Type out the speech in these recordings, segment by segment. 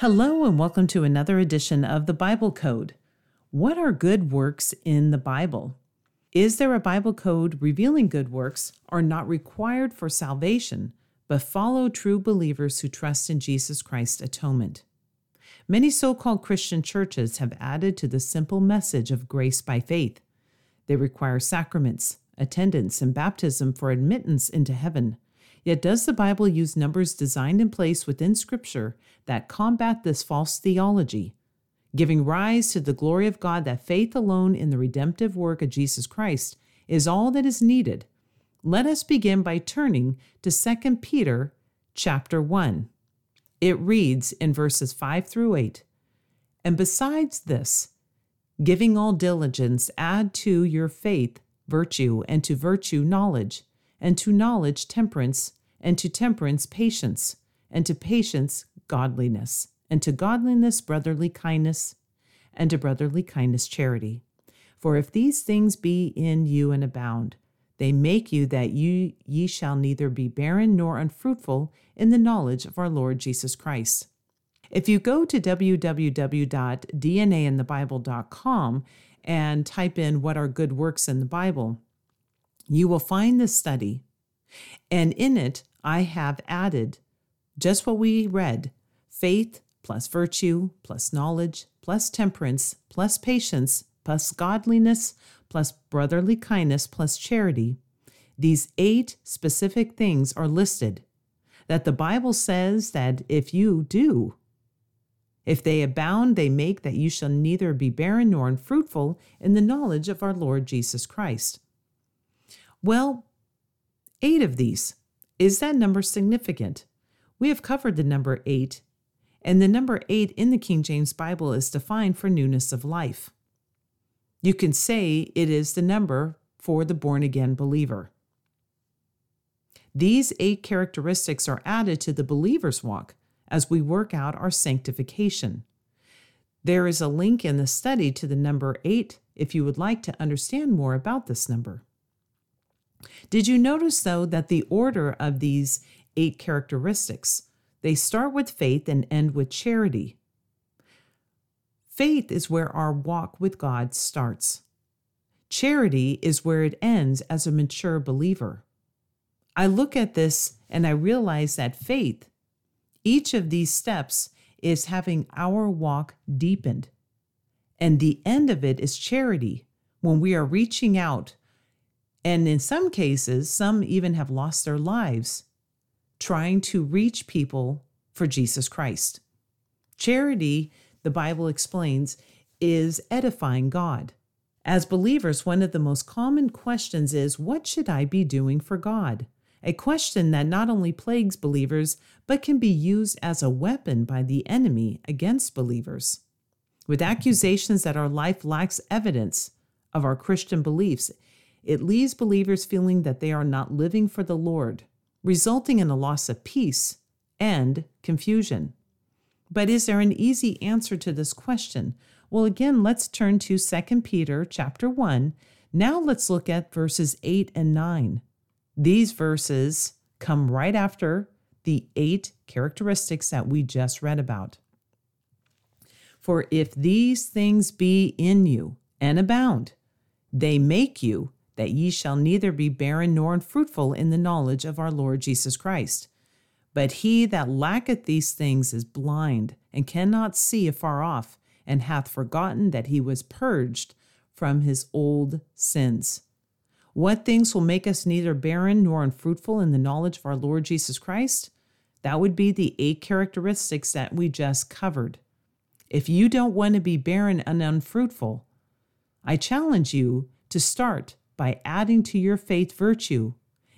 Hello, and welcome to another edition of the Bible Code. What are good works in the Bible? Is there a Bible code revealing good works are not required for salvation, but follow true believers who trust in Jesus Christ's atonement? Many so called Christian churches have added to the simple message of grace by faith. They require sacraments, attendance, and baptism for admittance into heaven. Yet, does the Bible use numbers designed in place within Scripture that combat this false theology, giving rise to the glory of God that faith alone in the redemptive work of Jesus Christ is all that is needed? Let us begin by turning to 2 Peter chapter 1. It reads in verses 5 through 8 And besides this, giving all diligence, add to your faith virtue, and to virtue knowledge and to knowledge temperance, and to temperance patience, and to patience godliness, and to godliness brotherly kindness, and to brotherly kindness charity. For if these things be in you and abound, they make you that you ye shall neither be barren nor unfruitful in the knowledge of our Lord Jesus Christ. If you go to www.dnainthebible.com and type in what are good works in the Bible, you will find this study, and in it, I have added just what we read faith plus virtue plus knowledge plus temperance plus patience plus godliness plus brotherly kindness plus charity. These eight specific things are listed that the Bible says that if you do, if they abound, they make that you shall neither be barren nor unfruitful in the knowledge of our Lord Jesus Christ. Well, eight of these. Is that number significant? We have covered the number eight, and the number eight in the King James Bible is defined for newness of life. You can say it is the number for the born again believer. These eight characteristics are added to the believer's walk as we work out our sanctification. There is a link in the study to the number eight if you would like to understand more about this number. Did you notice, though, that the order of these eight characteristics, they start with faith and end with charity. Faith is where our walk with God starts. Charity is where it ends as a mature believer. I look at this and I realize that faith, each of these steps, is having our walk deepened. And the end of it is charity, when we are reaching out and in some cases, some even have lost their lives trying to reach people for Jesus Christ. Charity, the Bible explains, is edifying God. As believers, one of the most common questions is What should I be doing for God? A question that not only plagues believers, but can be used as a weapon by the enemy against believers. With accusations that our life lacks evidence of our Christian beliefs, it leaves believers feeling that they are not living for the Lord, resulting in a loss of peace and confusion. But is there an easy answer to this question? Well, again, let's turn to 2 Peter chapter 1. Now let's look at verses 8 and 9. These verses come right after the eight characteristics that we just read about. For if these things be in you and abound, they make you that ye shall neither be barren nor unfruitful in the knowledge of our Lord Jesus Christ. But he that lacketh these things is blind, and cannot see afar off, and hath forgotten that he was purged from his old sins. What things will make us neither barren nor unfruitful in the knowledge of our Lord Jesus Christ? That would be the eight characteristics that we just covered. If you don't want to be barren and unfruitful, I challenge you to start by adding to your faith virtue,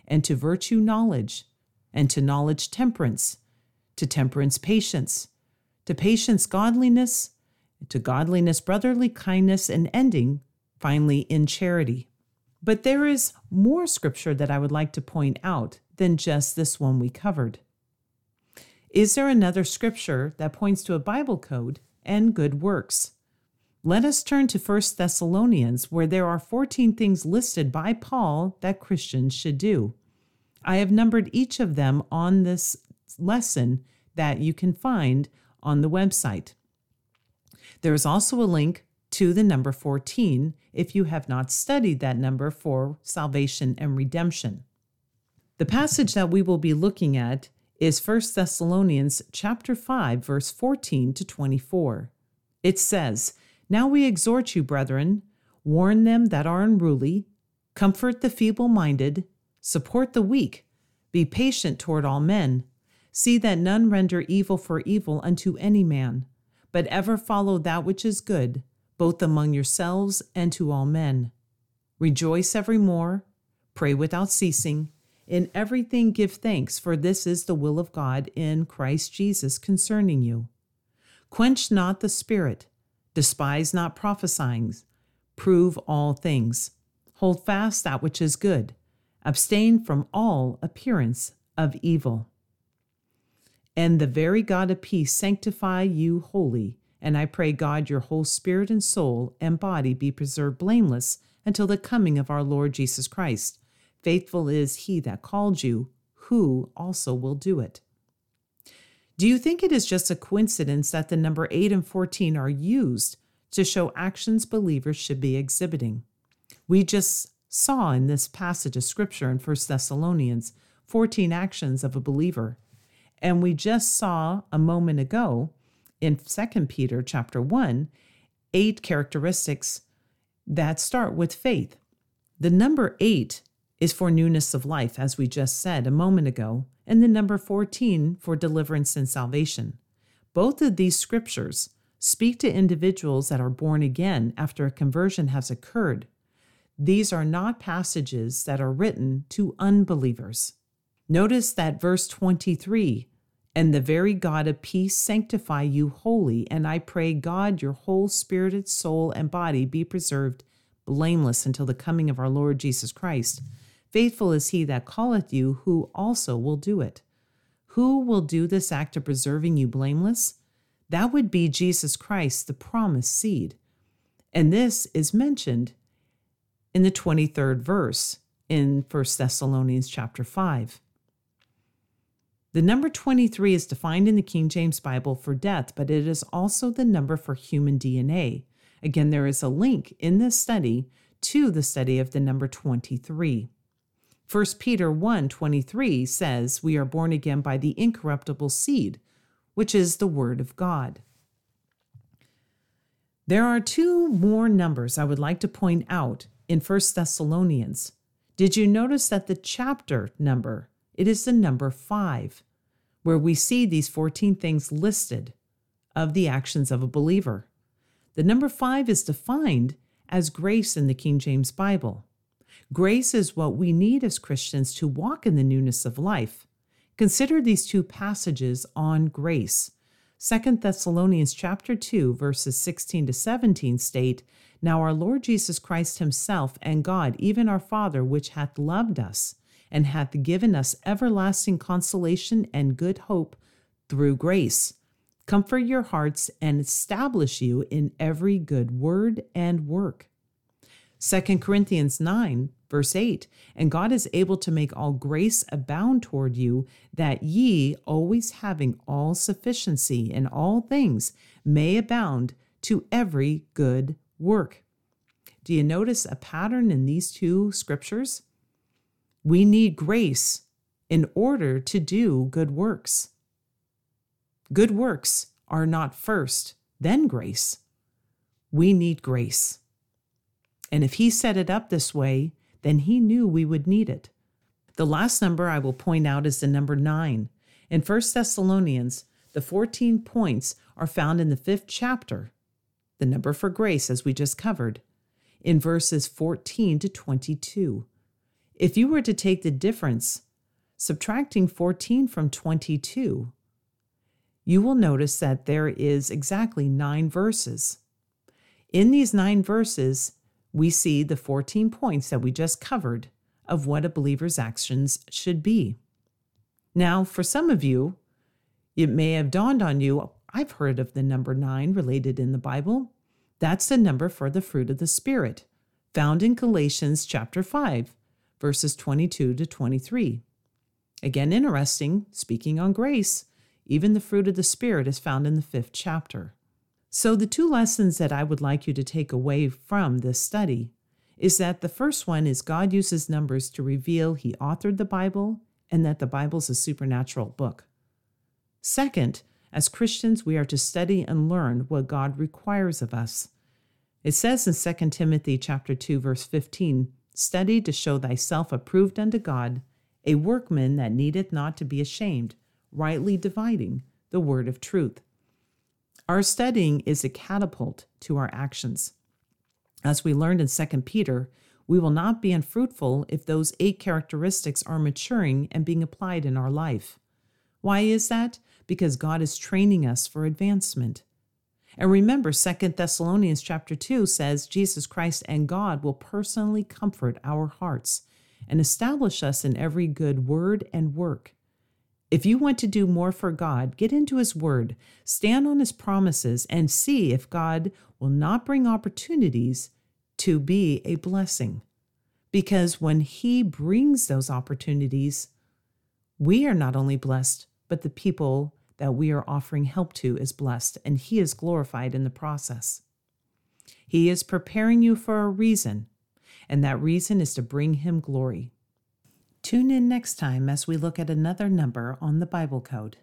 and to virtue knowledge, and to knowledge temperance, to temperance patience, to patience godliness, to godliness brotherly kindness, and ending finally in charity. But there is more scripture that I would like to point out than just this one we covered. Is there another scripture that points to a Bible code and good works? Let us turn to 1 Thessalonians, where there are 14 things listed by Paul that Christians should do. I have numbered each of them on this lesson that you can find on the website. There is also a link to the number 14 if you have not studied that number for salvation and redemption. The passage that we will be looking at is 1 Thessalonians chapter 5 verse 14 to 24. It says, "Now we exhort you, brethren, warn them that are unruly, comfort the feeble-minded, support the weak, be patient toward all men, see that none render evil for evil unto any man, but ever follow that which is good, both among yourselves and to all men. Rejoice evermore, pray without ceasing." In everything give thanks, for this is the will of God in Christ Jesus concerning you. Quench not the spirit, despise not prophesying, prove all things, hold fast that which is good, abstain from all appearance of evil. And the very God of peace sanctify you wholly. And I pray God your whole spirit and soul and body be preserved blameless until the coming of our Lord Jesus Christ. Faithful is he that called you, who also will do it. Do you think it is just a coincidence that the number 8 and 14 are used to show actions believers should be exhibiting? We just saw in this passage of scripture in 1 Thessalonians 14 actions of a believer. And we just saw a moment ago in 2 Peter chapter 1 eight characteristics that start with faith. The number 8 is for newness of life, as we just said a moment ago, and the number 14 for deliverance and salvation. Both of these scriptures speak to individuals that are born again after a conversion has occurred. These are not passages that are written to unbelievers. Notice that verse 23 and the very God of peace sanctify you wholly, and I pray God your whole spirited soul and body be preserved blameless until the coming of our Lord Jesus Christ. Faithful is he that calleth you, who also will do it. Who will do this act of preserving you blameless? That would be Jesus Christ, the promised seed. And this is mentioned in the 23rd verse in 1 Thessalonians chapter 5. The number 23 is defined in the King James Bible for death, but it is also the number for human DNA. Again, there is a link in this study to the study of the number 23. 1 Peter 1 23 says, We are born again by the incorruptible seed, which is the Word of God. There are two more numbers I would like to point out in 1 Thessalonians. Did you notice that the chapter number, it is the number 5, where we see these 14 things listed of the actions of a believer. The number 5 is defined as grace in the King James Bible. Grace is what we need as Christians to walk in the newness of life. Consider these two passages on grace. 2 Thessalonians chapter 2 verses 16 to 17 state, "Now our Lord Jesus Christ himself and God, even our Father, which hath loved us and hath given us everlasting consolation and good hope through grace, comfort your hearts and establish you in every good word and work." 2 Corinthians 9 Verse 8 And God is able to make all grace abound toward you, that ye, always having all sufficiency in all things, may abound to every good work. Do you notice a pattern in these two scriptures? We need grace in order to do good works. Good works are not first, then grace. We need grace. And if He set it up this way, then he knew we would need it. The last number I will point out is the number nine. In 1 Thessalonians, the 14 points are found in the fifth chapter, the number for grace, as we just covered, in verses 14 to 22. If you were to take the difference, subtracting 14 from 22, you will notice that there is exactly nine verses. In these nine verses, we see the 14 points that we just covered of what a believer's actions should be. Now, for some of you, it may have dawned on you I've heard of the number nine related in the Bible. That's the number for the fruit of the Spirit, found in Galatians chapter 5, verses 22 to 23. Again, interesting, speaking on grace, even the fruit of the Spirit is found in the fifth chapter. So, the two lessons that I would like you to take away from this study is that the first one is God uses numbers to reveal He authored the Bible and that the Bible is a supernatural book. Second, as Christians, we are to study and learn what God requires of us. It says in 2 Timothy chapter 2 verse 15, "Study to show thyself approved unto God, a workman that needeth not to be ashamed, rightly dividing the word of truth." Our studying is a catapult to our actions. As we learned in 2 Peter, we will not be unfruitful if those eight characteristics are maturing and being applied in our life. Why is that? Because God is training us for advancement. And remember 2 Thessalonians chapter 2 says Jesus Christ and God will personally comfort our hearts and establish us in every good word and work. If you want to do more for God, get into His Word, stand on His promises, and see if God will not bring opportunities to be a blessing. Because when He brings those opportunities, we are not only blessed, but the people that we are offering help to is blessed, and He is glorified in the process. He is preparing you for a reason, and that reason is to bring Him glory. Tune in next time as we look at another number on the Bible Code.